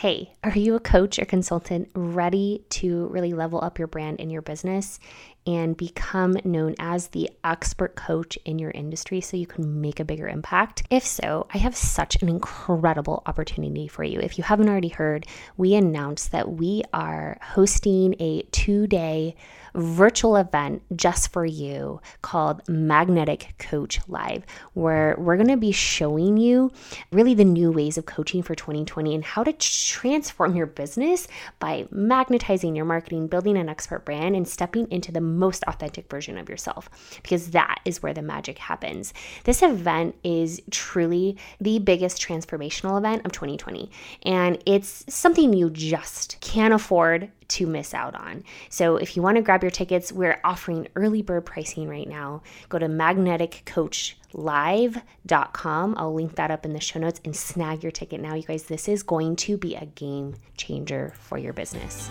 Hey, are you a coach or consultant ready to really level up your brand in your business and become known as the expert coach in your industry so you can make a bigger impact? If so, I have such an incredible opportunity for you. If you haven't already heard, we announced that we are hosting a two day virtual event just for you called Magnetic Coach Live, where we're going to be showing you really the new ways of coaching for 2020 and how to transform your business by magnetizing your marketing, building an expert brand, and stepping into the most authentic version of yourself, because that is where the magic happens. This event is truly the biggest transformational event of 2020, and it's something you just can't afford to miss out on. So if you want to grab your tickets, we're offering early bird pricing right now. Go to magneticcoachlive.com. I'll link that up in the show notes and snag your ticket now. You guys, this is going to be a game changer for your business.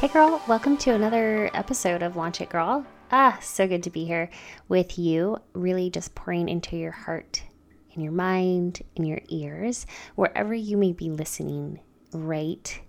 Hey, girl, welcome to another episode of Launch It Girl. Ah, so good to be here with you, really just pouring into your heart, in your mind, in your ears, wherever you may be listening right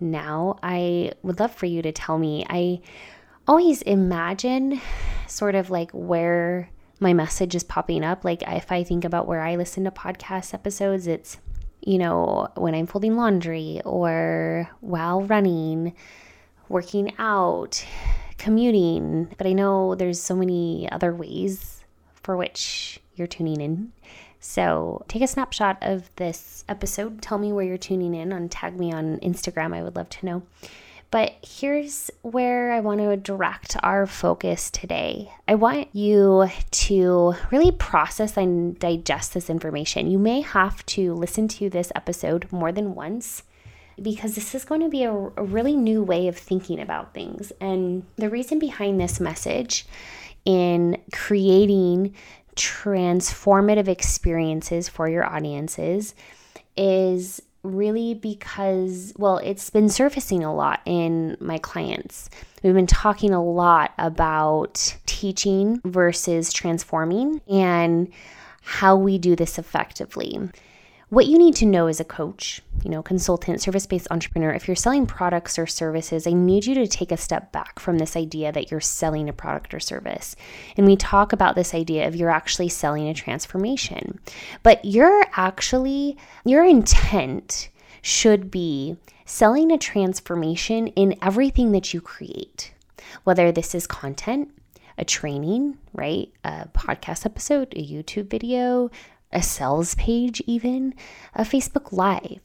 now. I would love for you to tell me. I always imagine sort of like where my message is popping up. Like if I think about where I listen to podcast episodes, it's, you know, when I'm folding laundry or while running working out, commuting, but I know there's so many other ways for which you're tuning in. So take a snapshot of this episode. Tell me where you're tuning in and tag me on Instagram. I would love to know. But here's where I want to direct our focus today. I want you to really process and digest this information. You may have to listen to this episode more than once because this is going to be a, a really new way of thinking about things. And the reason behind this message in creating transformative experiences for your audiences is really because, well, it's been surfacing a lot in my clients. We've been talking a lot about teaching versus transforming and how we do this effectively what you need to know as a coach, you know, consultant, service based entrepreneur, if you're selling products or services, I need you to take a step back from this idea that you're selling a product or service. And we talk about this idea of you're actually selling a transformation, but you're actually, your intent should be selling a transformation in everything that you create, whether this is content, a training, right? A podcast episode, a YouTube video, a sales page, even a Facebook Live.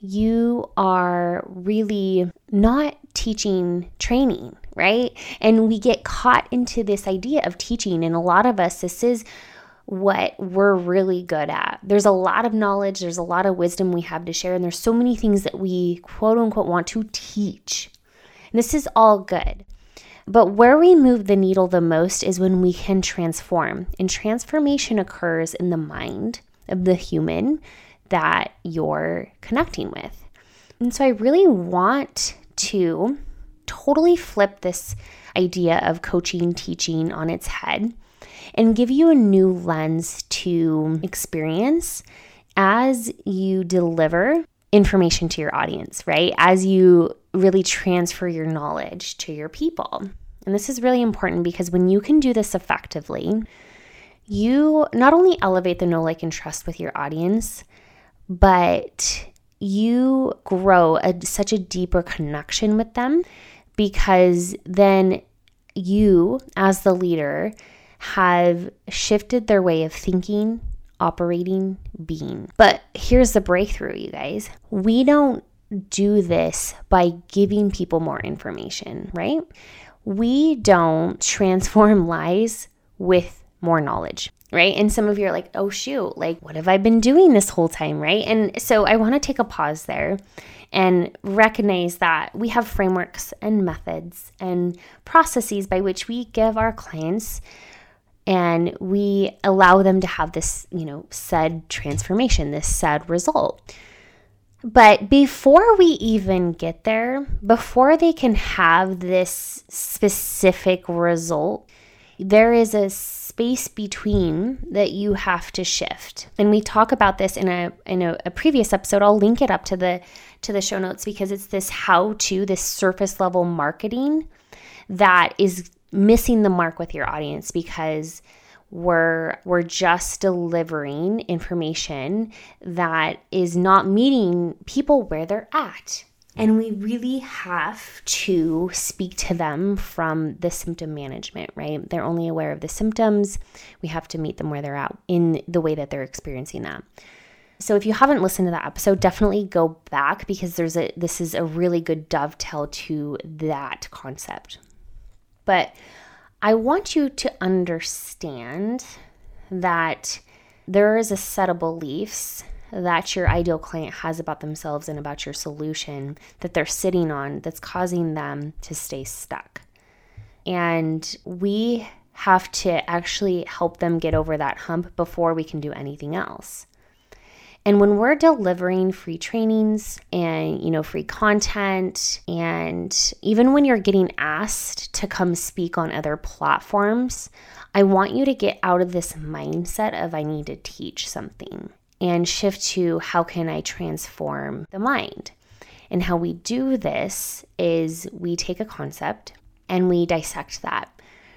You are really not teaching training, right? And we get caught into this idea of teaching. And a lot of us, this is what we're really good at. There's a lot of knowledge, there's a lot of wisdom we have to share, and there's so many things that we quote unquote want to teach. And this is all good. But where we move the needle the most is when we can transform. And transformation occurs in the mind of the human that you're connecting with. And so I really want to totally flip this idea of coaching, teaching on its head and give you a new lens to experience as you deliver information to your audience, right? As you really transfer your knowledge to your people. And this is really important because when you can do this effectively, you not only elevate the know, like, and trust with your audience, but you grow a, such a deeper connection with them because then you, as the leader, have shifted their way of thinking, operating, being. But here's the breakthrough, you guys. We don't do this by giving people more information, right? We don't transform lies with more knowledge, right? And some of you are like, oh, shoot, like, what have I been doing this whole time, right? And so I want to take a pause there and recognize that we have frameworks and methods and processes by which we give our clients and we allow them to have this, you know, said transformation, this said result. But before we even get there, before they can have this specific result, there is a space between that you have to shift. And we talk about this in a in a, a previous episode. I'll link it up to the to the show notes because it's this how to, this surface level marketing that is missing the mark with your audience because we're we're just delivering information that is not meeting people where they're at. And we really have to speak to them from the symptom management right? They're only aware of the symptoms. We have to meet them where they're at in the way that they're experiencing that. So if you haven't listened to that episode definitely go back because there's a this is a really good dovetail to that concept. But I want you to understand that there is a set of beliefs that your ideal client has about themselves and about your solution that they're sitting on that's causing them to stay stuck. And we have to actually help them get over that hump before we can do anything else. And when we're delivering free trainings and, you know, free content, and even when you're getting asked to come speak on other platforms, I want you to get out of this mindset of I need to teach something and shift to how can I transform the mind. And how we do this is we take a concept and we dissect that.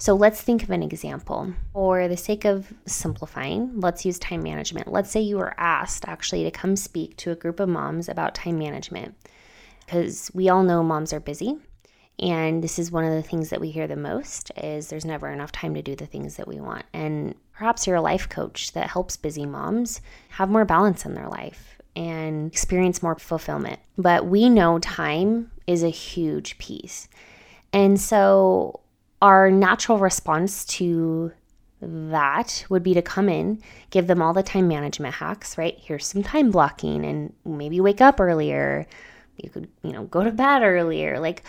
So let's think of an example. For the sake of simplifying, let's use time management. Let's say you were asked actually to come speak to a group of moms about time management because we all know moms are busy. And this is one of the things that we hear the most is there's never enough time to do the things that we want. And perhaps you're a life coach that helps busy moms have more balance in their life and experience more fulfillment. But we know time is a huge piece. And so our natural response to that would be to come in, give them all the time management hacks, right? Here's some time blocking and maybe wake up earlier. You could, you know, go to bed earlier, like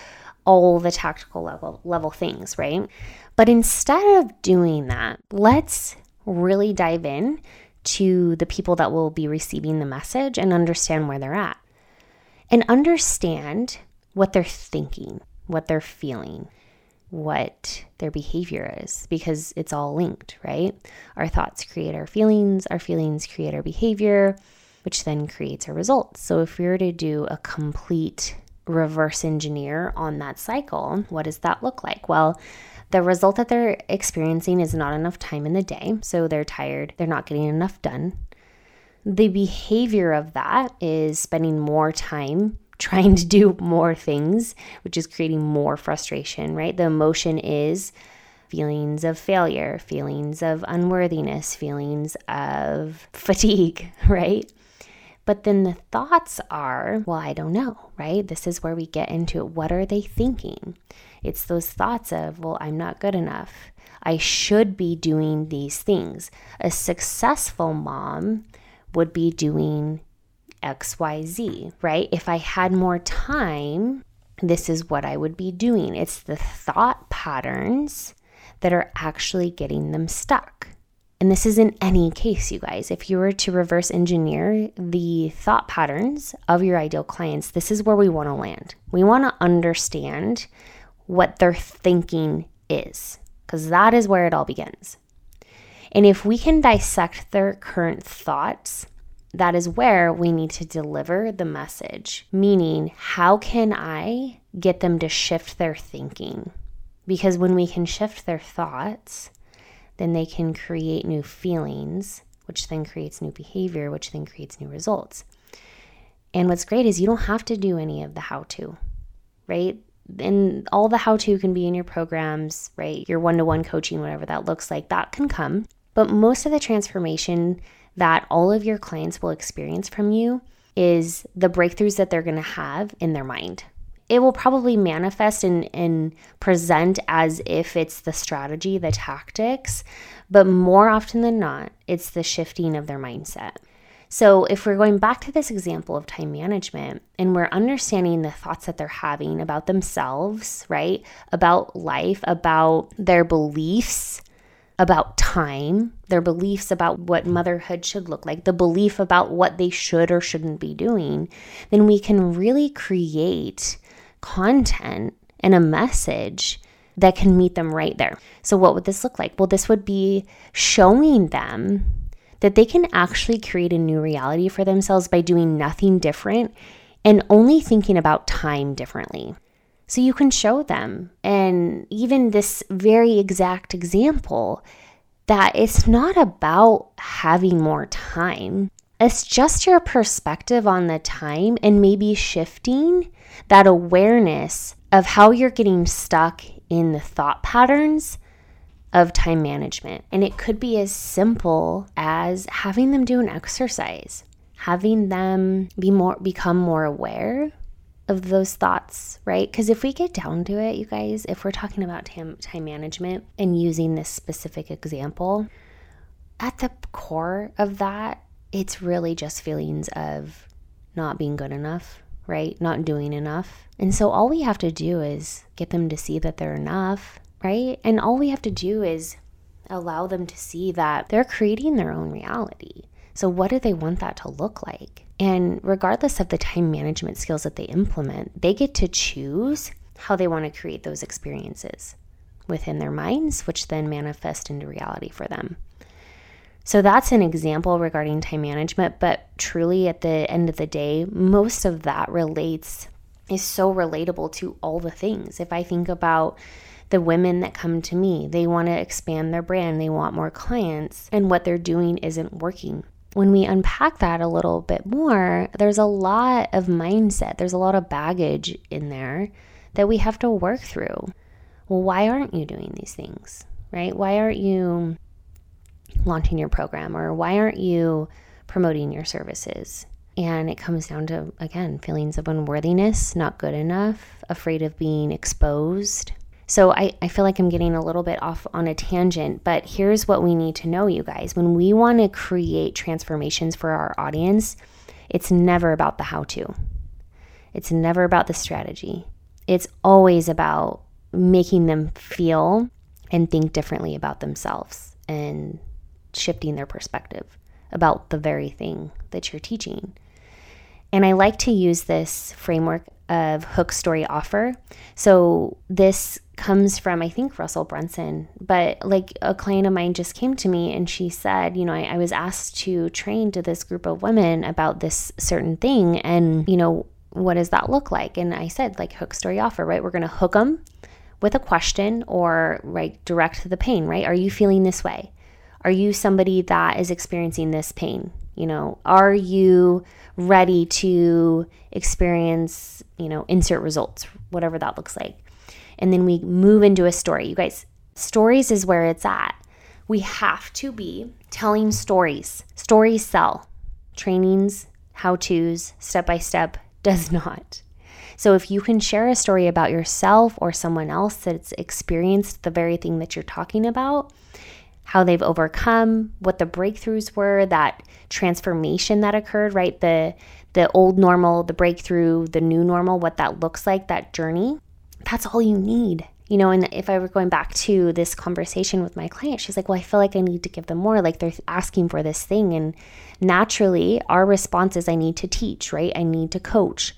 all the tactical level level things, right? But instead of doing that, let's really dive in to the people that will be receiving the message and understand where they're at. And understand what they're thinking, what they're feeling what their behavior is because it's all linked, right? Our thoughts create our feelings, our feelings create our behavior, which then creates our results. So if we were to do a complete reverse engineer on that cycle, what does that look like? Well, the result that they're experiencing is not enough time in the day. So they're tired, they're not getting enough done. The behavior of that is spending more time trying to do more things, which is creating more frustration, right? The emotion is feelings of failure, feelings of unworthiness, feelings of fatigue, right? But then the thoughts are, well, I don't know, right? This is where we get into it. What are they thinking? It's those thoughts of, well, I'm not good enough. I should be doing these things. A successful mom would be doing XYZ, right? If I had more time, this is what I would be doing. It's the thought patterns that are actually getting them stuck. And this is in any case, you guys. If you were to reverse engineer the thought patterns of your ideal clients, this is where we want to land. We want to understand what their thinking is, because that is where it all begins. And if we can dissect their current thoughts, that is where we need to deliver the message. Meaning, how can I get them to shift their thinking? Because when we can shift their thoughts, then they can create new feelings, which then creates new behavior, which then creates new results. And what's great is you don't have to do any of the how to, right? And all the how to can be in your programs, right? Your one to one coaching, whatever that looks like, that can come. But most of the transformation that all of your clients will experience from you is the breakthroughs that they're going to have in their mind. it will probably manifest and, and present as if it's the strategy, the tactics, but more often than not, it's the shifting of their mindset. So, if we're going back to this example of time management and we're understanding the thoughts that they're having about themselves, right? About life, about their beliefs, about time, their beliefs about what motherhood should look like, the belief about what they should or shouldn't be doing, then we can really create content and a message that can meet them right there. So, what would this look like? Well, this would be showing them that they can actually create a new reality for themselves by doing nothing different and only thinking about time differently. So you can show them, and even this very exact example, that it's not about having more time. It's just your perspective on the time and maybe shifting that awareness of how you're getting stuck in the thought patterns of time management. And it could be as simple as having them do an exercise, having them be more become more aware of those thoughts, right? Because if we get down to it, you guys, if we're talking about time, time management and using this specific example, at the core of that, it's really just feelings of not being good enough, right? Not doing enough. And so all we have to do is get them to see that they're enough right? And all we have to do is allow them to see that they're creating their own reality. So, what do they want that to look like? And regardless of the time management skills that they implement, they get to choose how they want to create those experiences within their minds, which then manifest into reality for them. So, that's an example regarding time management, but truly at the end of the day, most of that relates, is so relatable to all the things. If I think about the women that come to me. They want to expand their brand, they want more clients, and what they're doing isn't working. When we unpack that a little bit more, there's a lot of mindset, there's a lot of baggage in there that we have to work through. Well, why aren't you doing these things? Right? Why aren't you launching your program or why aren't you promoting your services? And it comes down to, again, feelings of unworthiness, not good enough, afraid of being exposed, so I, I feel like I'm getting a little bit off on a tangent, but here's what we need to know, you guys. When we want to create transformations for our audience, it's never about the how to, it's never about the strategy. It's always about making them feel and think differently about themselves and shifting their perspective about the very thing that you're teaching. And I like to use this framework of hook story offer. So this comes from, I think, Russell Brunson. But like a client of mine just came to me and she said, you know, I, I was asked to train to this group of women about this certain thing. And, you know, what does that look like? And I said, like, hook story offer, right? We're going to hook them with a question or right direct to the pain, right? Are you feeling this way? Are you somebody that is experiencing this pain? You know, are you ready to experience, you know, insert results, whatever that looks like? and then we move into a story. You guys, stories is where it's at. We have to be telling stories. Stories sell. Trainings, how to's, step by step does not. So if you can share a story about yourself or someone else that's experienced the very thing that you're talking about, how they've overcome, what the breakthroughs were, that transformation that occurred, right? The the old normal, the breakthrough, the new normal, what that looks like, that journey that's all you need. You know, and if I were going back to this conversation with my client, she's like, Well, I feel like I need to give them more. Like they're asking for this thing. And naturally, our response is, I need to teach, right? I need to coach.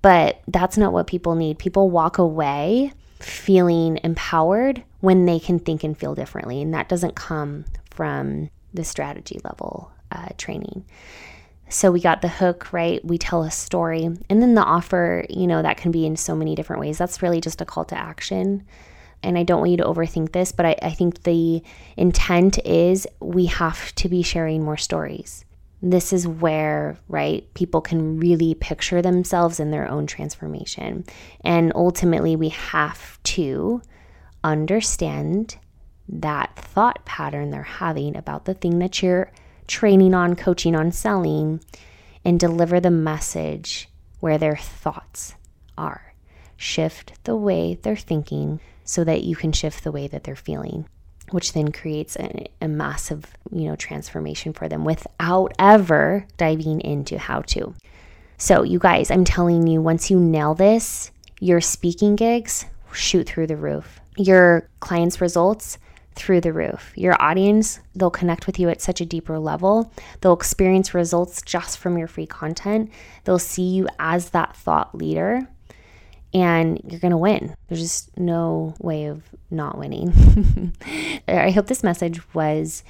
But that's not what people need. People walk away feeling empowered when they can think and feel differently. And that doesn't come from the strategy level uh, training. So we got the hook, right? We tell a story. And then the offer, you know, that can be in so many different ways. That's really just a call to action. And I don't want you to overthink this, but I, I think the intent is we have to be sharing more stories. This is where, right, people can really picture themselves in their own transformation. And ultimately, we have to understand that thought pattern they're having about the thing that you're training on, coaching on, selling, and deliver the message where their thoughts are. shift the way they're thinking so that you can shift the way that they're feeling which then creates a, a, massive you know transformation for them without ever diving into how to. So you guys i'm telling you once you nail this your speaking gigs shoot through the roof. Your clients results through the roof. Your audience they'll connect with you at such a deeper level. They'll experience results just from your free content. They'll see you as that thought leader and you're going to win. There's just no way of not winning. I hope this message was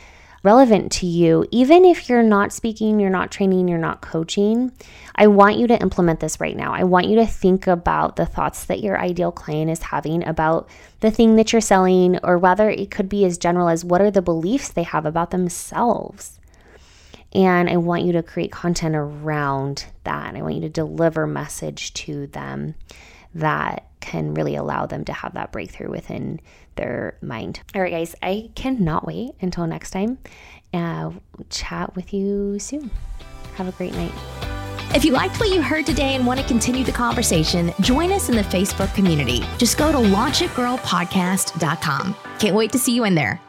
relevant to you, even if you're not speaking, you're not training, you're not coaching. I want you to implement this right now. I want you to think about the thoughts that your ideal client is having about the thing that you're selling, or whether it could be as general as what are the beliefs they have about themselves. And I want you to create content around that. I want you to deliver message to them that can really allow them to have that breakthrough within their mind. All right, guys, I cannot wait until next time. Uh, chat with you soon. Have a great night. If you liked what you heard today and want to continue the conversation, join us in the Facebook community. Just go to launchitgirlpodcast.com. Can't wait to see you in there.